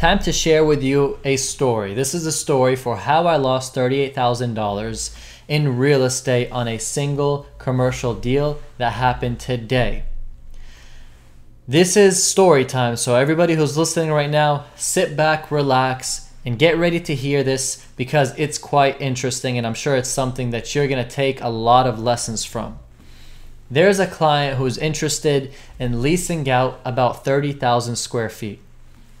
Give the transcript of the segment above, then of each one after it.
Time to share with you a story. This is a story for how I lost $38,000 in real estate on a single commercial deal that happened today. This is story time, so everybody who's listening right now, sit back, relax, and get ready to hear this because it's quite interesting and I'm sure it's something that you're going to take a lot of lessons from. There's a client who's interested in leasing out about 30,000 square feet.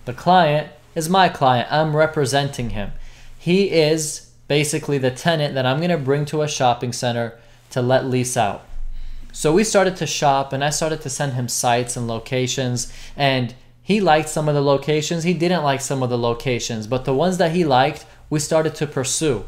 The client is my client. I'm representing him. He is basically the tenant that I'm going to bring to a shopping center to let lease out. So we started to shop and I started to send him sites and locations and he liked some of the locations, he didn't like some of the locations, but the ones that he liked, we started to pursue.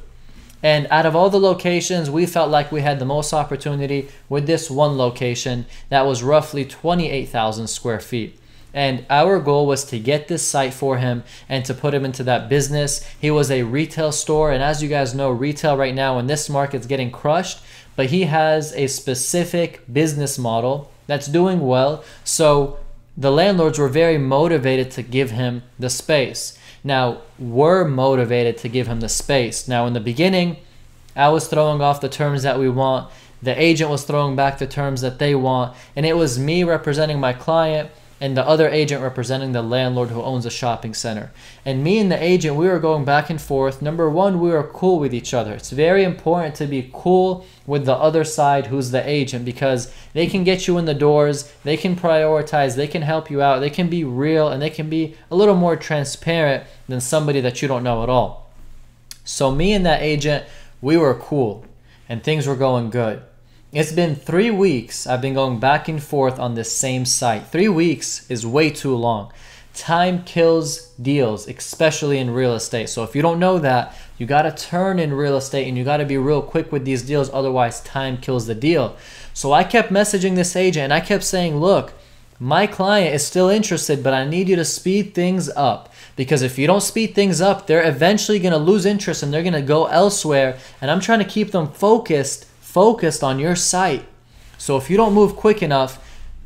And out of all the locations, we felt like we had the most opportunity with this one location that was roughly 28,000 square feet. And our goal was to get this site for him and to put him into that business. He was a retail store. And as you guys know, retail right now in this market is getting crushed. But he has a specific business model that's doing well. So the landlords were very motivated to give him the space. Now, we're motivated to give him the space. Now, in the beginning, I was throwing off the terms that we want. The agent was throwing back the terms that they want. And it was me representing my client and the other agent representing the landlord who owns a shopping center. And me and the agent, we were going back and forth. Number one, we were cool with each other. It's very important to be cool with the other side who's the agent because they can get you in the doors, they can prioritize, they can help you out, they can be real, and they can be a little more transparent than somebody that you don't know at all. So, me and that agent, we were cool and things were going good. It's been three weeks I've been going back and forth on this same site. Three weeks is way too long. Time kills deals, especially in real estate. So if you don't know that, you got to turn in real estate and you got to be real quick with these deals. Otherwise, time kills the deal. So I kept messaging this agent and I kept saying, look, my client is still interested, but I need you to speed things up. Because if you don't speed things up, they're eventually going to lose interest and they're going to go elsewhere. And I'm trying to keep them focused focused on your site. So if you don't move quick enough,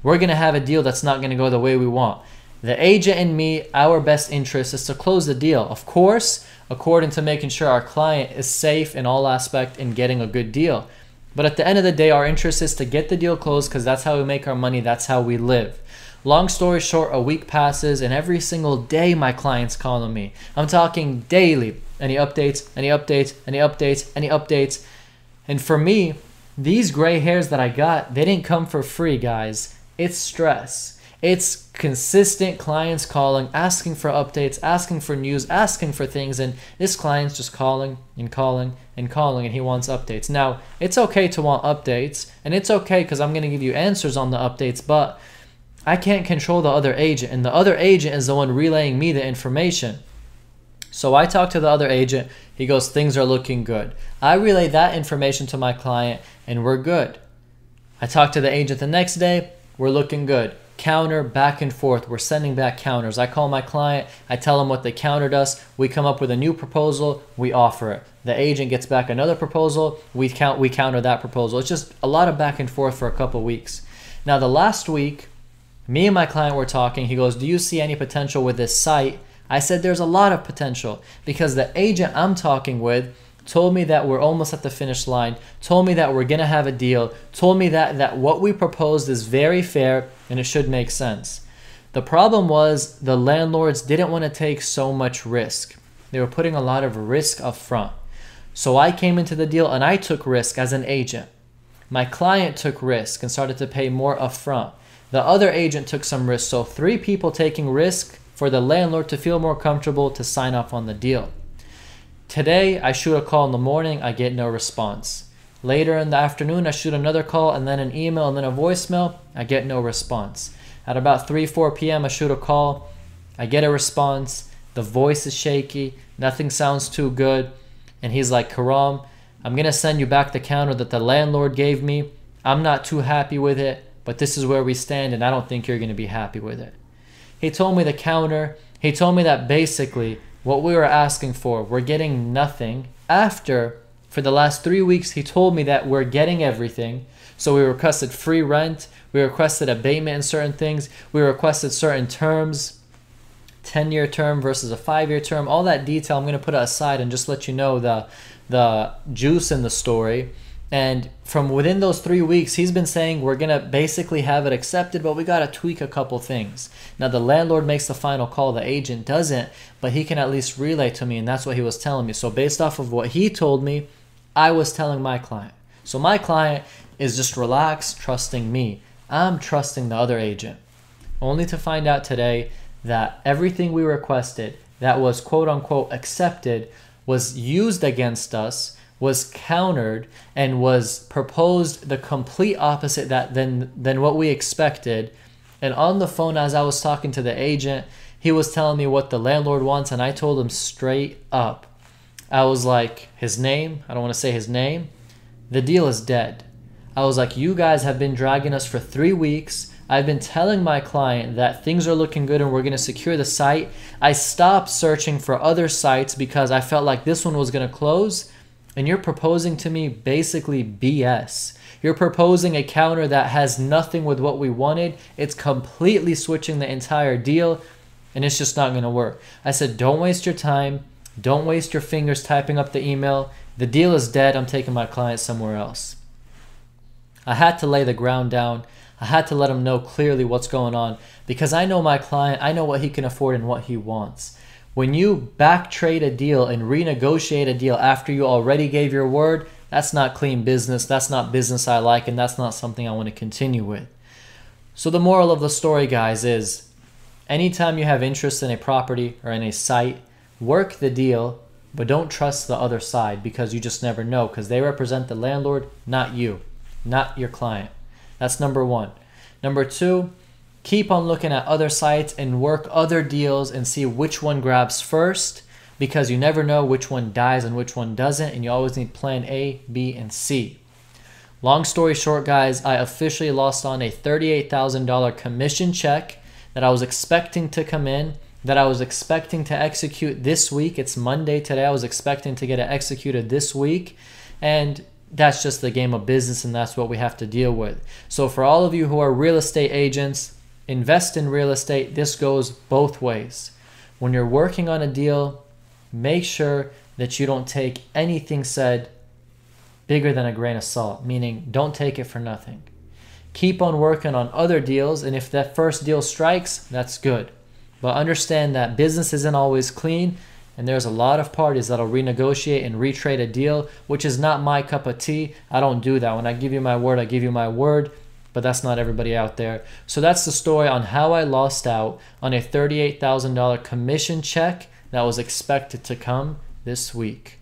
we're going to have a deal that's not going to go the way we want. The agent and me, our best interest is to close the deal. Of course, according to making sure our client is safe in all aspect in getting a good deal. But at the end of the day, our interest is to get the deal closed because that's how we make our money, that's how we live. Long story short, a week passes and every single day my client's calling me. I'm talking daily. Any updates, any updates, any updates, any updates. And for me, these gray hairs that I got, they didn't come for free, guys. It's stress. It's consistent clients calling, asking for updates, asking for news, asking for things, and this client's just calling and calling and calling, and he wants updates. Now, it's okay to want updates, and it's okay because I'm going to give you answers on the updates, but I can't control the other agent, and the other agent is the one relaying me the information. So I talk to the other agent. He goes, Things are looking good. I relay that information to my client, and we're good. I talk to the agent the next day. We're looking good. Counter back and forth. We're sending back counters. I call my client. I tell him what they countered us. We come up with a new proposal. We offer it. The agent gets back another proposal. We count. We counter that proposal. It's just a lot of back and forth for a couple weeks. Now the last week, me and my client were talking. He goes, "Do you see any potential with this site?" I said there's a lot of potential because the agent I'm talking with told me that we're almost at the finish line, told me that we're going to have a deal, told me that, that what we proposed is very fair and it should make sense. The problem was the landlords didn't want to take so much risk. They were putting a lot of risk up front. So I came into the deal and I took risk as an agent. My client took risk and started to pay more upfront. The other agent took some risk. So three people taking risk for the landlord to feel more comfortable to sign off on the deal. Today, I shoot a call in the morning, I get no response. Later in the afternoon, I shoot another call and then an email and then a voicemail, I get no response. At about 3 4 p.m., I shoot a call, I get a response, the voice is shaky, nothing sounds too good, and he's like, Karam, I'm gonna send you back the counter that the landlord gave me. I'm not too happy with it, but this is where we stand, and I don't think you're gonna be happy with it. He told me the counter. He told me that basically what we were asking for, we're getting nothing. After, for the last three weeks, he told me that we're getting everything. So we requested free rent, we requested abatement in certain things, we requested certain terms. 10 year term versus a five year term. All that detail I'm going to put aside and just let you know the, the juice in the story. And from within those three weeks, he's been saying we're going to basically have it accepted, but we got to tweak a couple things. Now, the landlord makes the final call, the agent doesn't, but he can at least relay to me, and that's what he was telling me. So, based off of what he told me, I was telling my client. So, my client is just relaxed, trusting me. I'm trusting the other agent. Only to find out today that everything we requested that was quote unquote accepted was used against us was countered and was proposed the complete opposite that than than what we expected. And on the phone as I was talking to the agent he was telling me what the landlord wants and I told him straight up. I was like his name? I don't want to say his name. The deal is dead. I was like you guys have been dragging us for 3 weeks. I've been telling my client that things are looking good and we're going to secure the site. I stopped searching for other sites because I felt like this one was going to close and you're proposing to me basically BS. You're proposing a counter that has nothing with what we wanted. It's completely switching the entire deal, and it's just not going to work. I said, don't waste your time. Don't waste your fingers typing up the email. The deal is dead. I'm taking my client somewhere else. I had to lay the ground down. I had to let him know clearly what's going on because I know my client, I know what he can afford and what he wants. When you back trade a deal and renegotiate a deal after you already gave your word, that's not clean business. That's not business I like, and that's not something I want to continue with. So, the moral of the story, guys, is anytime you have interest in a property or in a site, work the deal, but don't trust the other side because you just never know because they represent the landlord, not you, not your client. That's number one. Number two, keep on looking at other sites and work other deals and see which one grabs first because you never know which one dies and which one doesn't, and you always need plan A, B, and C. Long story short, guys, I officially lost on a $38,000 commission check that I was expecting to come in, that I was expecting to execute this week. It's Monday today. I was expecting to get it executed this week. And that's just the game of business, and that's what we have to deal with. So, for all of you who are real estate agents, invest in real estate. This goes both ways. When you're working on a deal, make sure that you don't take anything said bigger than a grain of salt, meaning don't take it for nothing. Keep on working on other deals, and if that first deal strikes, that's good. But understand that business isn't always clean, and there's a lot of parties that'll renegotiate and retrade a deal, which is not my cup of tea. I don't do that. When I give you my word, I give you my word but that's not everybody out there. So that's the story on how I lost out on a $38,000 commission check that was expected to come this week.